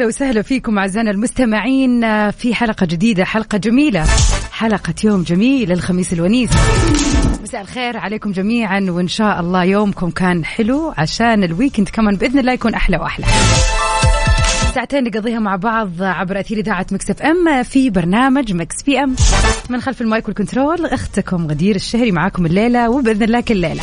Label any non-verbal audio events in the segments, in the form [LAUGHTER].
ويا هلا وسهلا فيكم أعزائنا المستمعين آه، في حلقة جديدة حلقة جميلة حلقة يوم جميل الخميس الونيس. مساء الخير عليكم جميعا وإن شاء الله يومكم كان حلو عشان ال weekend كمان بإذن الله يكون أحلى وأحلى. ساعتين نقضيها مع بعض عبر أثير إذاعة Mix FM في برنامج Mix PM. من خلف ال mic وال control أختكم غدير الشهري معاكم الليلة وبإذن الله كل ليلة.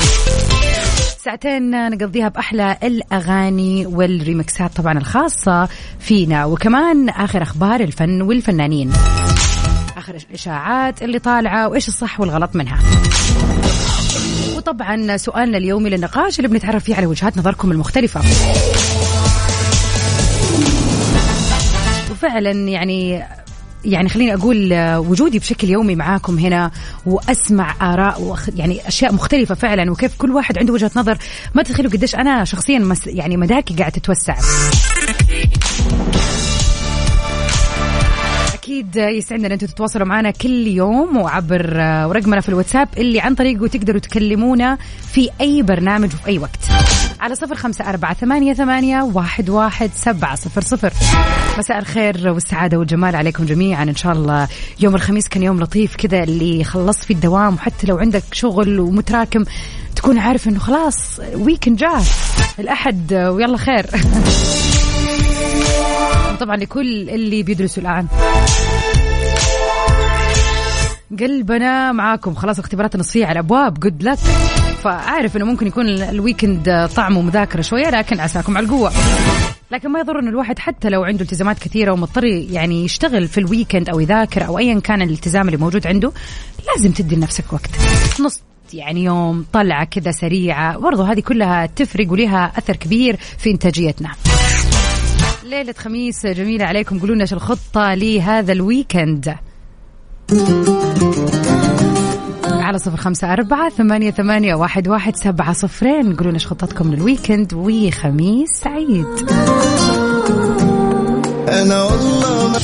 ساعتين نقضيها بأحلى الأغاني والريمكسات طبعا الخاصة فينا. وكمان آخر أخبار الفن والفنانين. آخر الإشاعات اللي طالعة وإيش الصح والغلط منها. وطبعا سؤالنا اليومي للنقاش اللي بنتعرف فيه على وجهات نظركم المختلفة. وفعلا يعني يعني خليني أقول آه، وجودي بشكل يومي معاكم هنا وأسمع آراء وأخ يعني أشياء مختلفة فعلا وكيف كل واحد عنده وجهة نظر. ما تتخيلوا قديش أنا شخصيا مس يعني مداكي قاعد تتوسع. أكيد يسعدنا إن أنتم تتواصلوا معنا كل يوم وعبر آه، رقمنا في الواتساب اللي عن طريقه تقدروا تكلمونا في أي برنامج وفي أي وقت. على صفر خمسة أربعة ثمانية, ثمانية واحد, واحد سبعة صفر صفر. مساء الخير والسعادة والجمال عليكم جميعا. إن شاء الله يوم الخميس كان يوم لطيف كذا اللي خلصت في الدوام. وحتى لو عندك شغل ومتراكم تكون عارف إنه خلاص weekend جاء. الأحد آه، ويلا خير. [LAUGHS] طبعا لكل اللي بيدرسوا الآن. قلبنا معاكم. خلاص الاختبارات النصفية على الأبواب. good luck فأعرف أنه ممكن يكون ال weekend طعمه مذاكرة شوية لكن عساكم على القوة. لكن ما يضر أن الواحد حتى لو عنده التزامات كثيرة ومضطر يعني يشتغل في ال weekend أو يذاكر أو أيا كان الالتزام اللي موجود عنده لازم تدي لنفسك وقت. نص يعني يوم طلعة كذا سريعة. برضو هذه كلها تفرق ولها أثر كبير في إنتاجيتنا. ليلة خميس جميلة عليكم. قولوا لنا إيش الخطة لهذا ال weekend على صفر خمسة أربعة ثمانية, ثمانية واحد, واحد سبعة صفرين. قولوا لنا إيش خطتكم لل weekend وخميس سعيد. أنا والله ما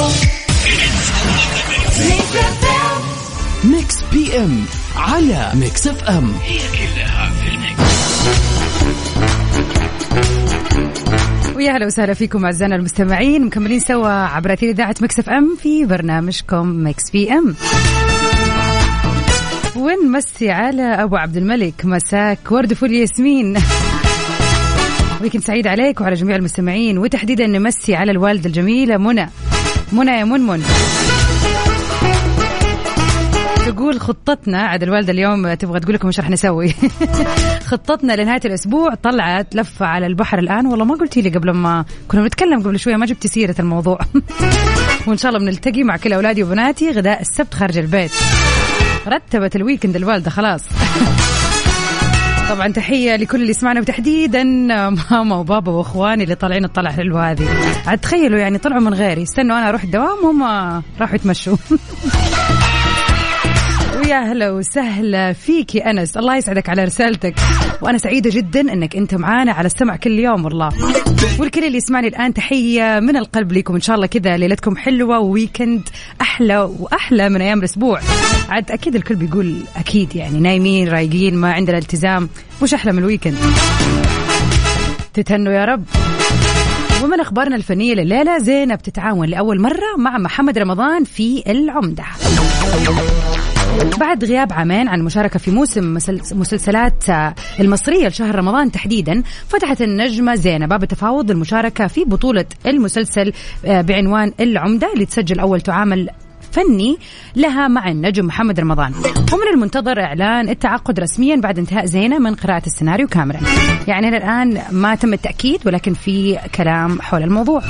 Mix PM على Mix FM. هي كلها في ال mix. ويا هلا وسهلا فيكم أعزائنا المستمعين. مكملين سوا عبر أثير إذاعة FM في برنامجكم Mix PM. ونمسي على أبو عبد الملك؟ مساك ورد فل ياسمين. و weekend سعيد عليك وعلى جميع المستمعين. وتحديدا نمسي على الوالدة الجميلة منى. منى يا منمن. تقول خطتنا عاد الوالدة اليوم تبغى تقول لكم إيش راح نسوي. [LAUGHS] خطتنا لنهاية الأسبوع طلعت لفة على البحر الآن. والله ما قلتي لي قبل ما كنا بنتكلم قبل شوية ما جبتي سيرة الموضوع. [LAUGHS] وإن شاء الله بنلتقي مع كل أولادي وبناتي غداء السبت خارج البيت. رتبت الويكند الوالدة خلاص. [LAUGHS] طبعا تحية لكل اللي يسمعنا وتحديدا ماما وبابا وإخواني اللي طالعين الطلعة الحلوة هذه. عاد تخيلوا يعني طلعوا من غيري استنوا أنا أروح الدوام وهم راحوا يتمشوا. ويا هلا وسهلا يا أنس. الله يسعدك على رسالتك. وأنا سعيدة جدا إنك أنت معانا على السمع كل يوم والله. والكل اللي يسمعني الآن تحية من القلب لكم. إن شاء الله كذا ليلتكم حلوة وويكند أحلى وأحلى من أيام الأسبوع. عاد أكيد الكل بيقول أكيد يعني نايمين رايقين ما عندنا التزام. وش أحلى من الويكند. تتهنوا يا رب. ومن أخبارنا الفنية لليلة زينب تتعاون لأول مرة مع محمد رمضان في العمدة. بعد غياب عامين عن المشاركة في موسم مسلس- مسلسلات آه، المصرية لشهر رمضان تحديدا فتحت النجمة زينب باب التفاوض للمشاركة في بطولة المسلسل آه، بعنوان العمدة اللي تسجل أول تعامل فني لها مع النجم محمد رمضان. ومن المنتظر إعلان التعاقد رسميا بعد انتهاء زينة من قراءة السيناريو كاملا. يعني إلى الآن ما تم التأكيد ولكن في كلام حول الموضوع.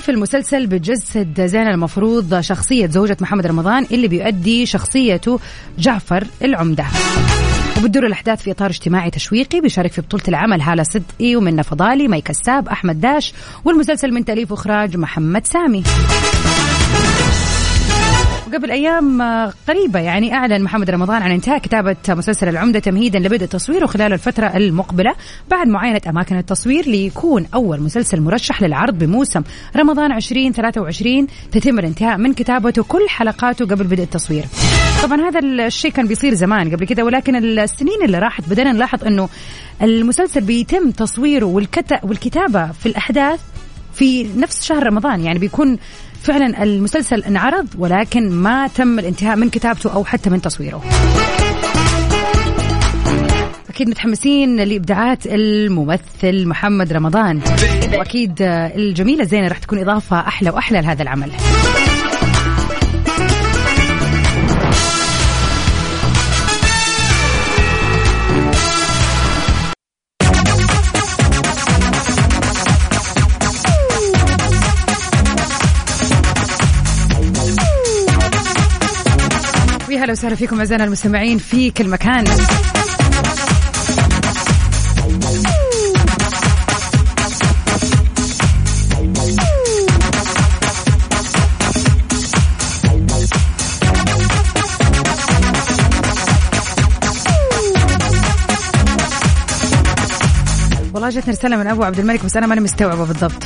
في المسلسل بتجسد زينة المفروض شخصية زوجة محمد رمضان اللي بيؤدي شخصيته جعفر العمدة. وبتدور الأحداث في إطار اجتماعي تشويقي بيشارك في بطولة العمل هالة صدقي ومنى فضالي مي كساب أحمد داش والمسلسل من تأليف وإخراج محمد سامي وقبل أيام قريبة يعني أعلن محمد رمضان عن انتهاء كتابة مسلسل العمدة تمهيدا لبدء تصويره خلال الفترة المقبلة بعد معاينة أماكن التصوير ليكون أول مسلسل مرشح للعرض بموسم رمضان 2023 تتم الانتهاء من كتابته كل حلقاته قبل بدء التصوير. طبعا هذا الشيء كان بيصير زمان قبل كده ولكن السنين اللي راحت بدأنا نلاحظ إنه المسلسل بيتم تصويره والكتابة في الأحداث في نفس شهر رمضان. يعني بيكون فعلا المسلسل انعرض ولكن ما تم الانتهاء من كتابته أو حتى من تصويره. أكيد متحمسين لإبداعات الممثل محمد رمضان. وأكيد الجميلة زينة راح تكون إضافة أحلى وأحلى لهذا العمل. هلا وسهلا فيكم أعزائنا المستمعين في كل مكان. والله جتني رسالة من أبو عبد الملك بس أنا ماني مستوعبة بالضبط.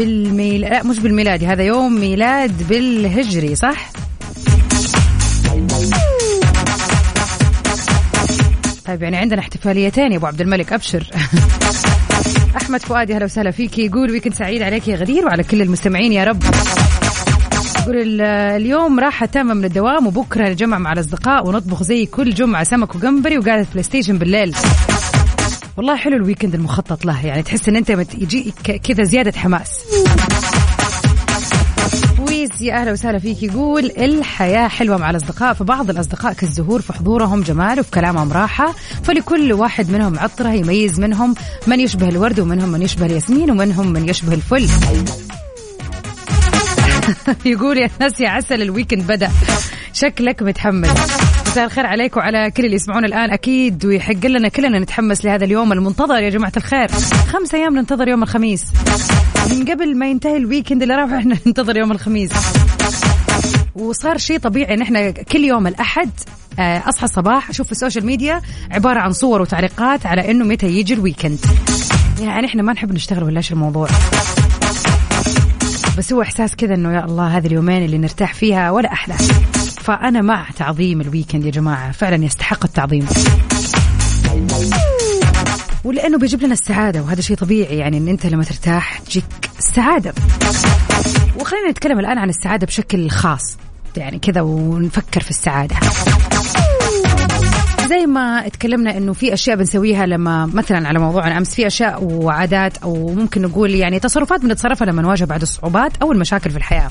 بالميل لا مش بالميلادي هذا يوم ميلاد بالهجري صح؟ طيب يعني عندنا احتفاليتين يا أبو عبد الملك أبشر. [LAUGHS] أحمد فؤادي أهلا وسهلا فيك. يقول weekend سعيد عليك يا غدير وعلى كل المستمعين يا رب. يقول اليوم راحة تامة من الدوام وبكرة نجمع مع الأصدقاء ونطبخ زي كل جمعة سمك وقنبري وقاعدة PlayStation بالليل. والله حلو ال weekend المخطط له يعني تحس إن أنت يجي كذا زيادة حماس. ويز يا أهلا وسهلا فيك. يقول الحياة حلوة مع الأصدقاء فبعض الأصدقاء كالزهور في حضورهم جمال وفي كلامهم راحة فلكل واحد منهم عطرة يميز منهم من يشبه الورد ومنهم من يشبه الياسمين ومنهم من يشبه الفل. [LAUGHS] يقول يا ناس يا عسل ال weekend بدأ. شكلك متحمس. مساء الخير عليكم وعلى كل اللي يسمعون الآن. أكيد ويحق لنا كلنا نتحمس لهذا اليوم المنتظر يا جماعة الخير. خمس أيام ننتظر يوم الخميس. من قبل ما ينتهي ال weekend اللي راح إحنا [LAUGHS] ننتظر يوم الخميس. وصار شيء طبيعي إن إحنا كل يوم الأحد آه، أصحى الصباح أشوف في ال social media عبارة عن صور وتعليقات على إنه متى يجي ال weekend يعني إحنا ما نحب نشتغل ولا إيش الموضوع. بس هو إحساس كذا إنه يا الله هذه اليومين اللي نرتاح فيها ولا أحلى. فأنا مع تعظيم ال weekend يا جماعة. فعلا يستحق التعظيم. ولأنه بيجيب لنا السعادة وهذا شيء طبيعي يعني أن أنت لما ترتاح تجيك السعادة. وخلينا نتكلم الآن عن السعادة بشكل خاص يعني كذا ونفكر في السعادة. زي ما اتكلمنا إنه في أشياء بنسويها لما مثلا على موضوع امس في أشياء وعادات أو ممكن نقول يعني تصرفات بنتصرفها لما نواجه بعض الصعوبات أو المشاكل في الحياة.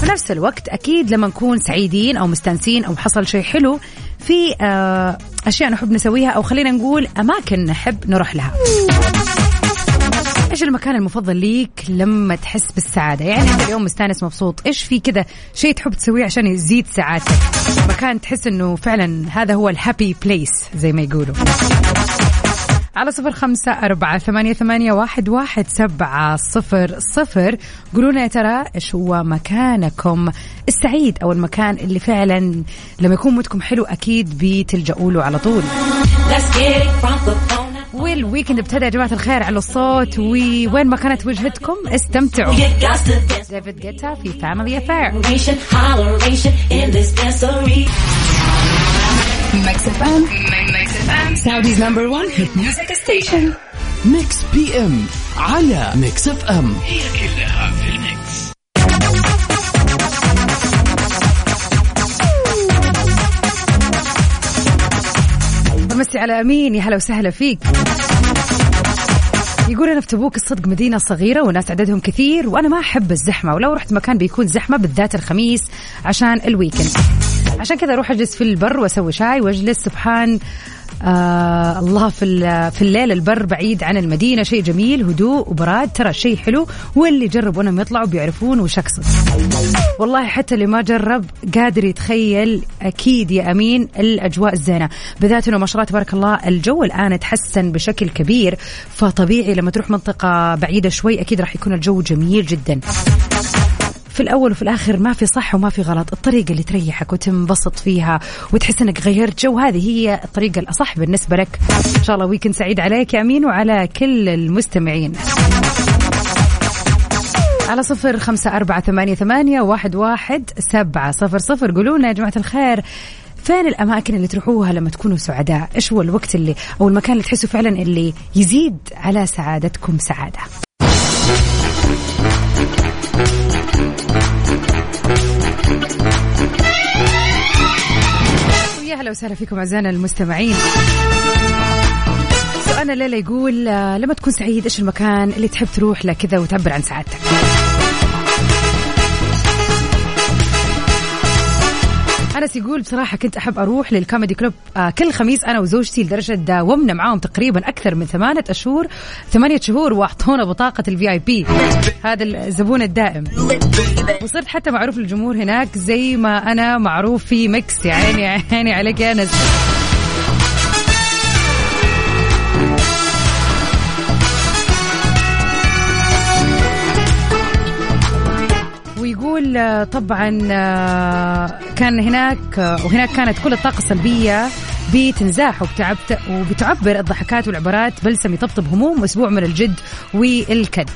في نفس الوقت أكيد لما نكون سعيدين أو مستانسين أو حصل شيء حلو في آه، أشياء نحب نسويها أو خلينا نقول أماكن نحب نروح لها. إيش المكان المفضل ليك لما تحس بالسعادة؟ يعني أنت اليوم مستانس مبسوط إيش في كذا شيء تحب تسويه عشان يزيد سعادتك؟ مكان تحس إنه فعلا هذا هو الهابي بليس زي ما يقولوا. على صفر خمسة أربعة ثمانية, ثمانية واحد, واحد سبعة صفر صفر. قولوا يا ترى إيش هو مكانكم. السعيد أو المكان اللي فعلا لما يكون mood كم حلو أكيد بتلجأوا له على طول. وال weekend ابتدى يا جماعة الخير على الصوت. ووين ما كانت وجهتكم استمتعوا. David Guetta في Family Affair Mix FM Saudi's number 1 hit music station Mix PM على Mix FM هي كلها في ال mix. بمسي على أمين. يا هلا وسهلا فيك. يقول أنا في تبوك الصدق مدينة صغيرة وناس عددهم كثير وأنا ما أحب الزحمة ولو رحت مكان بيكون زحمة بالذات الخميس عشان ال weekend عشان كذا أروح أجلس في البر وأسوي شاي وأجلس. سبحان آه الله في في الليل البر بعيد عن المدينة. شيء جميل هدوء وبراد. ترى شيء حلو واللي جربوا انهم يطلعوا بيعرفون وش أقصد. والله حتى اللي ما جرب قادر يتخيل أكيد يا أمين الأجواء الزينة. بالذات انه ما شاء الله تبارك الله الجو الآن تحسن بشكل كبير فطبيعي لما تروح منطقة بعيدة شوي أكيد راح يكون الجو جميل جدا. في الأول وفي الآخر ما في صح وما في غلط. الطريقة اللي تريحك وتنبسط فيها وتحس إنك غيرت جو هذه هي الطريقة الأصح بالنسبة لك. إن شاء الله ويكند سعيد عليك يا أمين وعلى كل المستمعين. على صفر خمسة أربعة ثمانية, ثمانية واحد, واحد سبعة صفر صفر. قولوا لنا يا جماعة الخير فين الأماكن اللي تروحوها لما تكونوا سعداء؟ إيش هو الوقت اللي أو المكان اللي تحسوا فعلا اللي يزيد على سعادتكم سعادة؟ ويا هلا وسهلا فيكم أعزائنا المستمعين. سؤالنا الليلة يقول آه، لما تكون سعيد إيش المكان اللي تحب تروح له كذا وتعبر عن سعادتك؟ انس يقول بصراحة كنت أحب أروح لل comedy club آه كل خميس أنا وزوجتي لدرجة داومنا معاهم تقريبا أكثر من ثمانية أشهر ثمانية شهور وأعطونا بطاقة ال VIP هذا الزبون الدائم. وصرت حتى معروف للجمهور هناك زي ما أنا معروف في عيني يا عيني عليك يا أنس. آه، طبعا آه، كان هناك آه، وهناك كانت كل الطاقة السلبية بتنزاح وبتعب- وبتعبر الضحكات والعبارات بلسم يطبطب هموم أسبوع من الجد والكد.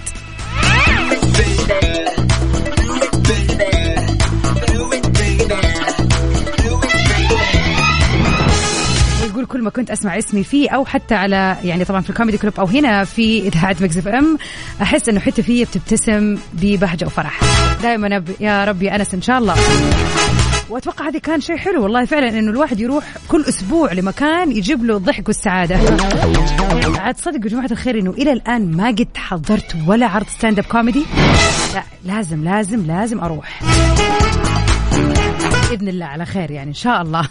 ويقول كل ما كنت أسمع اسمي فيه أو حتى على يعني طبعا في ال Comedy Club أو هنا في إذاعة Mix FM أحس إنه حتى فيه بتبتسم ببهجة وفرح. دائما يا رب يا أنس إن شاء الله. وأتوقع هذه كان شيء حلو والله فعلا إنه الواحد يروح كل أسبوع لمكان يجيب له الضحك والسعادة. عاد صدقوا يا جماعة الخير إنه إلى الآن ما قد حضرت ولا عرض stand up comedy لا لازم لازم لازم أروح. بإذن الله على خير يعني إن شاء الله.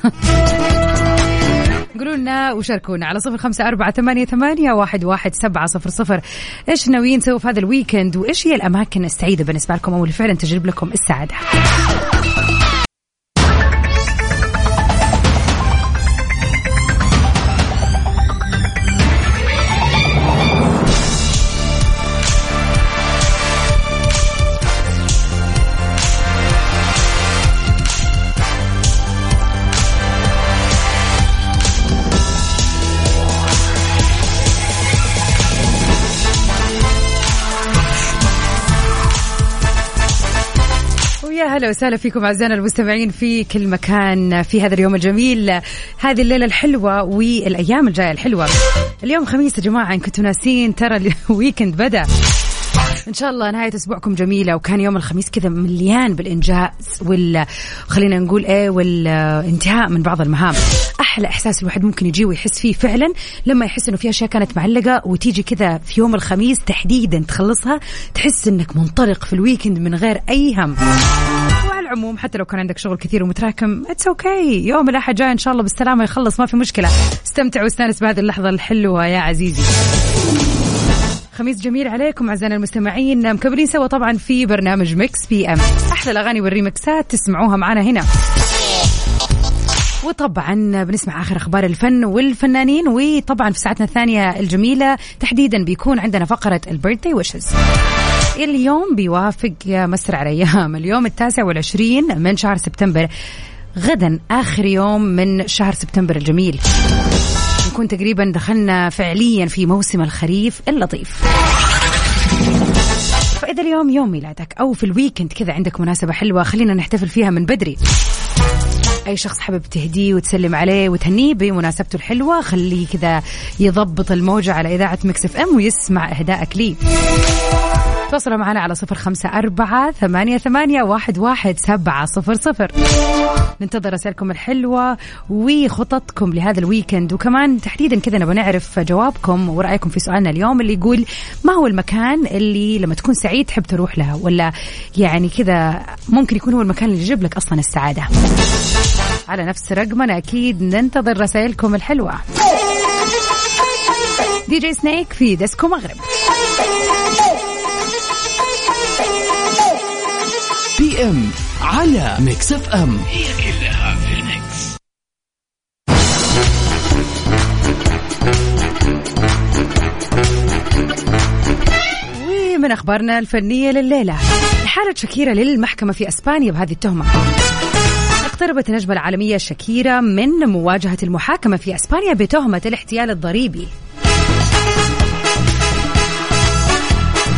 قولوا لنا وشاركونا على صفر خمسة أربعة ثمانية, ثمانية واحد, واحد سبعة صفر صفر. إيش ناويين تسووا في هذا ال weekend وإيش هي الأماكن السعيدة بالنسبة لكم أو اللي فعلا تجلب لكم السعادة؟ هلا وسهلا فيكم أعزائنا المستمعين في كل مكان في هذا اليوم الجميل. هذه الليلة الحلوة والأيام الجاية الحلوة. اليوم خميس يا جماعة إن كنتوا ناسين ترى الويكند [LAUGHS] بدأ. إن شاء الله نهاية أسبوعكم جميلة وكان يوم الخميس كذا مليان بالإنجاز وال خلينا نقول إيه والانتهاء من بعض المهام. أحلى إحساس الواحد ممكن يجي ويحس فيه فعلا لما يحس إنه في أشياء كانت معلقة وتيجي كذا في يوم الخميس تحديدا تخلصها تحس إنك منطلق في ال weekend من غير أي هم. العموم حتى لو كان عندك شغل كثير ومتراكم it's okay okay. يوم الأحد جاي إن شاء الله بالسلامة يخلص ما في مشكلة. استمتع واستانس بهذه اللحظة الحلوة يا عزيزي. خميس جميل عليكم أعزائنا المستمعين. مكملين سوا طبعا في برنامج Mix PM أحلى الأغاني والريمكسات تسمعوها معنا هنا. وطبعا بنسمع آخر أخبار الفن والفنانين وطبعا في ساعتنا الثانية الجميلة تحديدا بيكون عندنا فقرة ال birthday wishes اليوم بيوافق يا مسر على أيام اليوم التاسع والعشرين من شهر سبتمبر. غدا آخر يوم من شهر سبتمبر الجميل. نكون تقريبا دخلنا فعليا في موسم الخريف اللطيف. فإذا اليوم يوم ميلادك أو في الويكند كذا عندك مناسبة حلوة خلينا نحتفل فيها من بدري. أي شخص حابب تهديه وتسلم عليه وتهنيه بمناسبته الحلوة خليه كذا يضبط الموجة على إذاعة Mix FM ويسمع إهدائك لي. تواصلوا معنا على صفر خمسة أربعة ثمانية, ثمانية واحد, واحد سبعة صفر صفر. ننتظر رسائلكم الحلوة وخططكم لهذا ال weekend. وكمان تحديدا كذا نبغى نعرف جوابكم ورأيكم في سؤالنا اليوم اللي يقول ما هو المكان اللي لما تكون سعيد تحب تروح له؟ ولا يعني كذا ممكن يكون هو المكان اللي يجيب لك أصلا السعادة. على نفس رقمنا أكيد ننتظر رسائلكم الحلوة. DJ Snake في Disco Maghreb. PM على Mix FM. هي كلها في ال mix. ومن أخبارنا الفنية لليلة. حالة شكيرة للمحكمة في أسبانيا بهذه التهمة. اقتربت النجمة العالمية شكيرة من مواجهة المحاكمة في أسبانيا بتهمة الاحتيال الضريبي.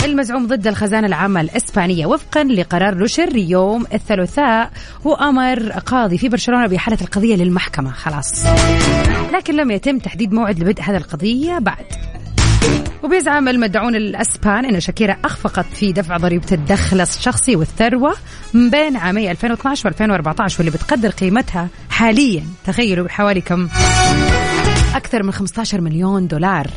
المزعوم ضد الخزانة العامة الإسبانية وفقا لقرار نشر يوم الثلاثاء وأمر قاضي في برشلونة بإحالة القضية للمحكمة. خلاص. لكن لم يتم تحديد موعد لبدء هذه القضية بعد. وبيزعم المدعون الأسبان إن شاكيرا أخفقت في دفع ضريبة الدخل الشخصي والثروة من بين عامي 2012 و2014 واللي بتقدر قيمتها حاليا. تخيلوا بحوالي كم؟ أكثر من 15 مليون دولار.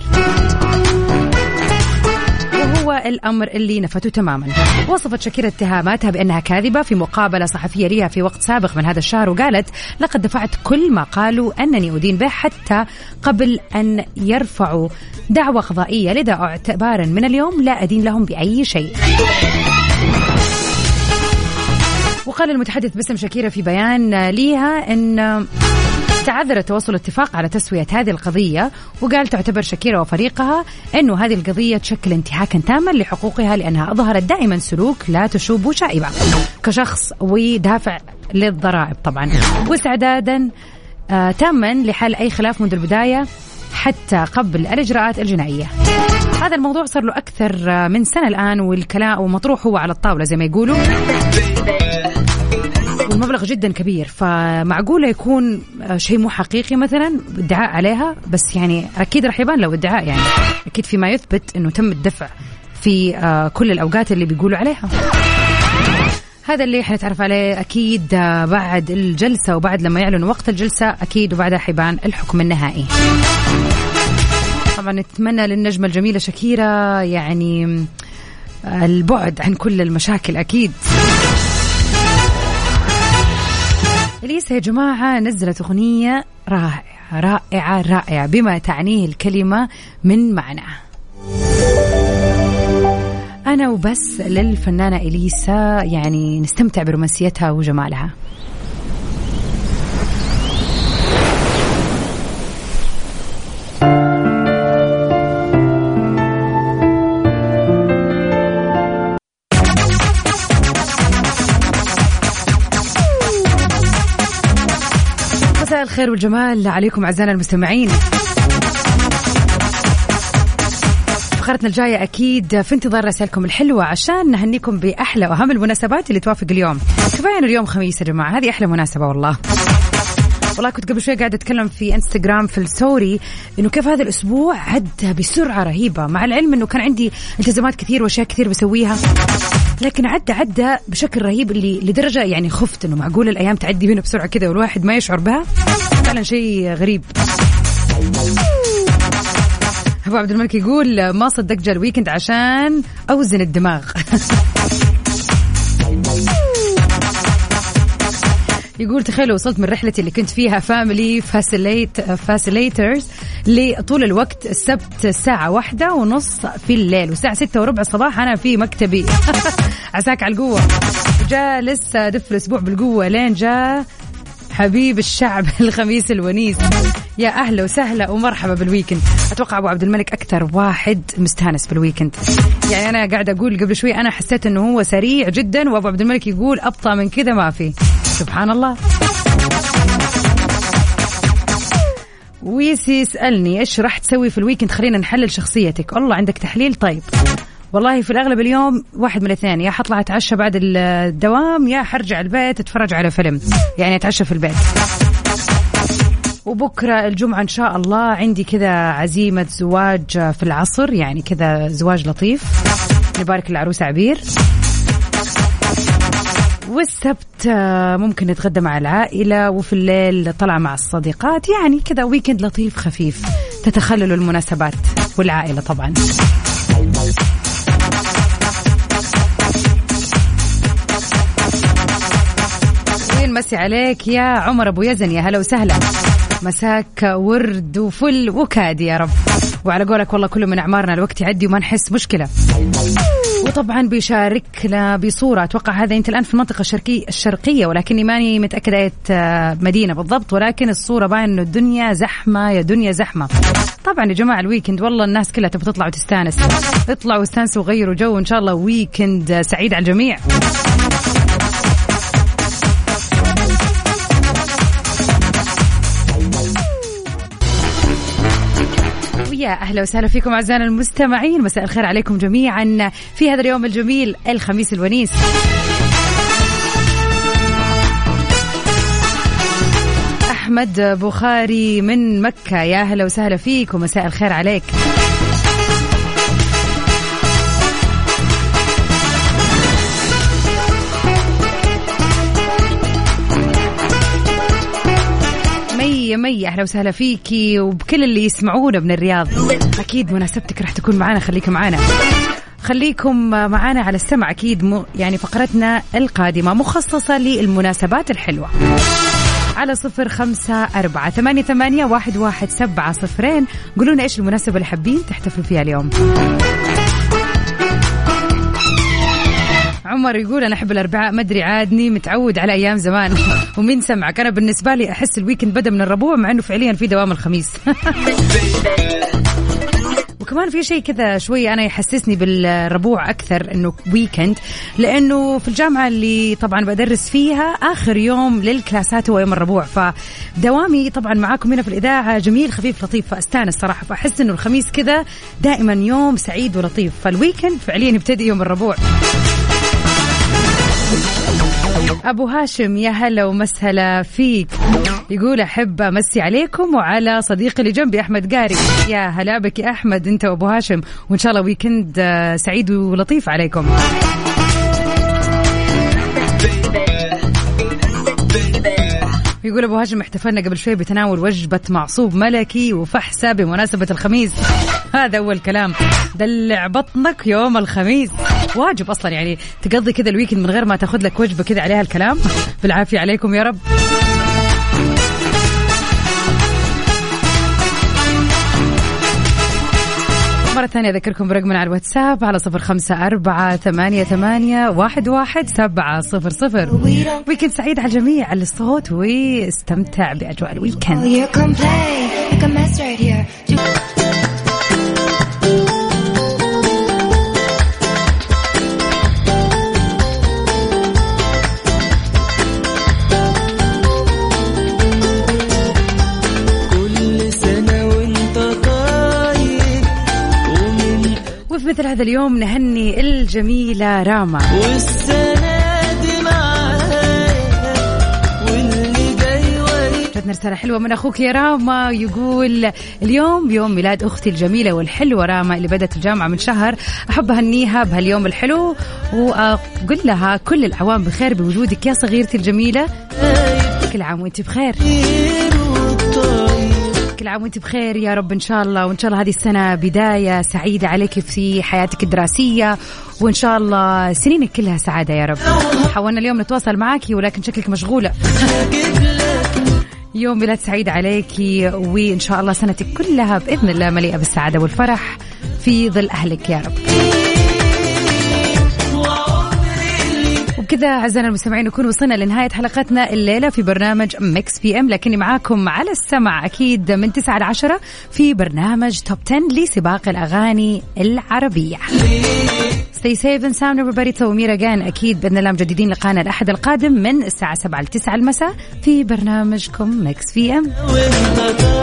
وهو الأمر اللي نفته تماما. وصفت شاكيرا اتهاماتها بأنها كاذبة في مقابلة صحفية لها في وقت سابق من هذا الشهر وقالت لقد دفعت كل ما قالوا أنني أدين به حتى قبل أن يرفعوا دعوى قضائية لذا اعتبارا من اليوم لا أدين لهم بأي شيء. وقال المتحدث باسم شاكيرا في بيان ليها إن تعذر توصل اتفاق على تسوية هذه القضية وقال تعتبر شاكيرا وفريقها أنه هذه القضية تشكل انتهاكا تاما لحقوقها لأنها أظهرت دائما سلوك لا تشوب شائبة. كشخص ودافع للضرائب طبعا. واستعدادا آه تاما لحل أي خلاف منذ البداية حتى قبل الإجراءات الجنائية. هذا الموضوع صار له أكثر من سنة الآن والكلام ومطروح هو على الطاولة زي ما يقولوا. والمبلغ جدا كبير فمعقولة يكون شيء مو حقيقي مثلا؟ ادعاء عليها بس يعني أكيد راح يبان لو ادعاء يعني. أكيد فيما يثبت أنه تم الدفع في آه، كل الأوقات اللي بيقولوا عليها. هذا اللي حنتعرف عليه أكيد آه، بعد الجلسة وبعد لما يعلنوا وقت الجلسة أكيد وبعدها حيبان الحكم النهائي. طبعا نتمنى للنجمة الجميلة شكيرة يعني آه، البعد عن كل المشاكل أكيد. اليسا يا جماعة نزلت أغنية رائعة رائعة رائعة بما تعنيه الكلمة من معنى. أنا وبس للفنانة إليسا يعني نستمتع برومانسيتها وجمالها. الخير والجمال عليكم أعزائنا المستمعين. فقرتنا الجاية أكيد في انتظار رسائلكم الحلوة عشان نهنيكم بأحلى وأهم المناسبات اللي توافق اليوم. كفاية اليوم خميس يا جماعة؟ هذه أحلى مناسبة والله. والله كنت قبل شوي قاعدة أتكلم في إنستغرام في الستوري إنه كيف هذا الأسبوع عدى بسرعة رهيبة مع العلم إنه كان عندي التزامات كثير وأشياء كثير بسويها لكن عدى عدى بشكل رهيب اللي لدرجة يعني خفت إنه معقول الأيام تعدي بينا بسرعة كذا والواحد ما يشعر بها. فعلا شيء غريب. أبو عبد الملك يقول ما صدقت جا ال weekend عشان أوزن الدماغ. [LAUGHS] يقول تخيل وصلت من رحلتي اللي كنت فيها family facilitate facilitators لطول الوقت السبت الساعة واحدة ونص في الليل والساعة ستة وربع الصباح أنا في مكتبي. [LAUGHS] عساك على القوة. جالس أدف الأسبوع بالقوة لين جاء حبيب الشعب [LAUGHS] الخميس الونيس. يا أهلا وسهلا ومرحبا بال weekend أتوقع أبو عبد الملك أكثر واحد مستانس بال weekend يعني أنا قاعدة أقول قبل شوي أنا حسيت إنه هو سريع جدا وأبو عبد الملك يقول أبطأ من كذا ما في. سبحان الله. ويسي يسالني إيش راح تسوي في ال weekend خلينا نحلل شخصيتك. والله عندك تحليل؟ طيب. والله في الأغلب اليوم واحد من الاثنين. يا حطلع أتعشى بعد الدوام يا حرجع البيت أتفرج على فيلم. يعني أتعشى في البيت. وبكرة الجمعة إن شاء الله. عندي كذا عزيمة زواج في العصر يعني كذا زواج لطيف. نبارك العروس عبير. والسبت آه، ممكن نتغدى مع العائلة وفي الليل طلع مع الصديقات. يعني كذا ويكند لطيف خفيف. تتخلل المناسبات والعائلة طبعا. نمسي عليك يا عمر أبو يزن؟ يا هلا وسهلا. مساك ورد وفل وكادي يا رب. وعلى قولك والله كله من أعمارنا الوقت يعدي وما نحس مشكلة. وطبعا بيشاركنا بصورة أتوقع هذا أنت الآن في المنطقة الشرقية الشرقية ولكني ماني متأكدة أي مدينة بالضبط ولكن الصورة باين إنه الدنيا زحمة يا دنيا زحمة. طبعا يا جماعة ال weekend والله الناس كلها تبغى تطلع وتستانس. اطلعوا واستانسوا وغيروا جو إن شاء الله weekend سعيد على الجميع. ويا أهلا وسهلا فيكم أعزائنا المستمعين. مساء الخير عليكم جميعا في هذا اليوم الجميل الخميس الونيس. أحمد بخاري من مكة. يا أهلا وسهلا فيك ومساء الخير عليك. مية أهلا وسهلا فيكي وبكل اللي يسمعونا من الرياض. أكيد مناسبتك راح تكون معنا خليكم معنا خليكم معنا على السمع أكيد م... يعني فقرتنا القادمة مخصصة للمناسبات الحلوة. على صفر خمسة أربعة ثمانية, ثمانية واحد, واحد سبعة صفرين. قولونا إيش المناسبة اللي حابين تحتفلوا فيها اليوم. عمر يقول أنا أحب الأربعاء ما أدري عادني متعود على أيام زمان. [LAUGHS] ومين سمعك أنا بالنسبة لي أحس الويكند بدأ من الربوع مع إنه فعليا في دوام الخميس. [LAUGHS] وكمان في شيء كذا شوي أنا يحسسني بالربوع أكثر إنه weekend لأنه في الجامعة اللي طبعا بدرس فيها آخر يوم للكلاسات هو يوم الربوع. فدوامي طبعا معاكم هنا في الإذاعة جميل خفيف لطيف فأستانس صراحة. فأحس إنه الخميس كذا دائما يوم سعيد ولطيف. فال weekend فعليا يبتدي يوم الربوع. أبو هاشم يا هلا وسهلا فيك. يقول أحب أمسي عليكم وعلى صديقي اللي جنبي أحمد قاري. يا هلا بك يا أحمد أنت وأبو هاشم. وإن شاء الله weekend سعيد ولطيف عليكم. يقول أبو هاشم احتفلنا قبل شوي بتناول وجبة معصوب ملكي وفحسه بمناسبة الخميس. هذا أول كلام. دلع بطنك يوم الخميس. واجب أصلا يعني تقضي كذا ال weekend من غير ما تاخذ لك وجبة كذا عليها الكلام. [LAUGHS] بالعافية عليكم يا رب. مرة ثانية أذكركم برقمنا على الواتساب على صفر خمسة أربعة ثمانية, ثمانية واحد, واحد سبعة صفر صفر. weekend سعيد على الجميع على الصوت واستمتع بأجواء ال weekend مثل هذا اليوم نهني الجميلة راما. جاتنا رسالة حلوة من أخوك يا راما يقول اليوم يوم ميلاد أختي الجميلة والحلوة راما اللي بدأت الجامعة من شهر أحب أهنيها بهاليوم الحلو وأقول لها كل العوام بخير بوجودك يا صغيرتي الجميلة. كل عام وأنت بخير. كل عام وانت بخير يا رب إن شاء الله. وإن شاء الله هذه السنة بداية سعيدة عليك في حياتك الدراسية. وإن شاء الله سنينك كلها سعادة يا رب. حاولنا اليوم نتواصل معك ولكن شكلك مشغوله يوم ميلاد سعيد عليك وإن شاء الله سنتك كلها بإذن الله مليئة بالسعادة والفرح في ظل أهلك يا رب. وبكذا أعزائنا المستمعين نكون وصلنا لنهاية حلقتنا الليلة في برنامج Mix PM لكني معاكم على السمع أكيد من 9 ل 10 في برنامج Top 10 لسباق الأغاني العربية. Stay safe and sound everybody توجان أكيد بإذن الله مجددين لقانا الأحد القادم من الساعة 7 ل 9 المساء في برنامجكم Mix PM.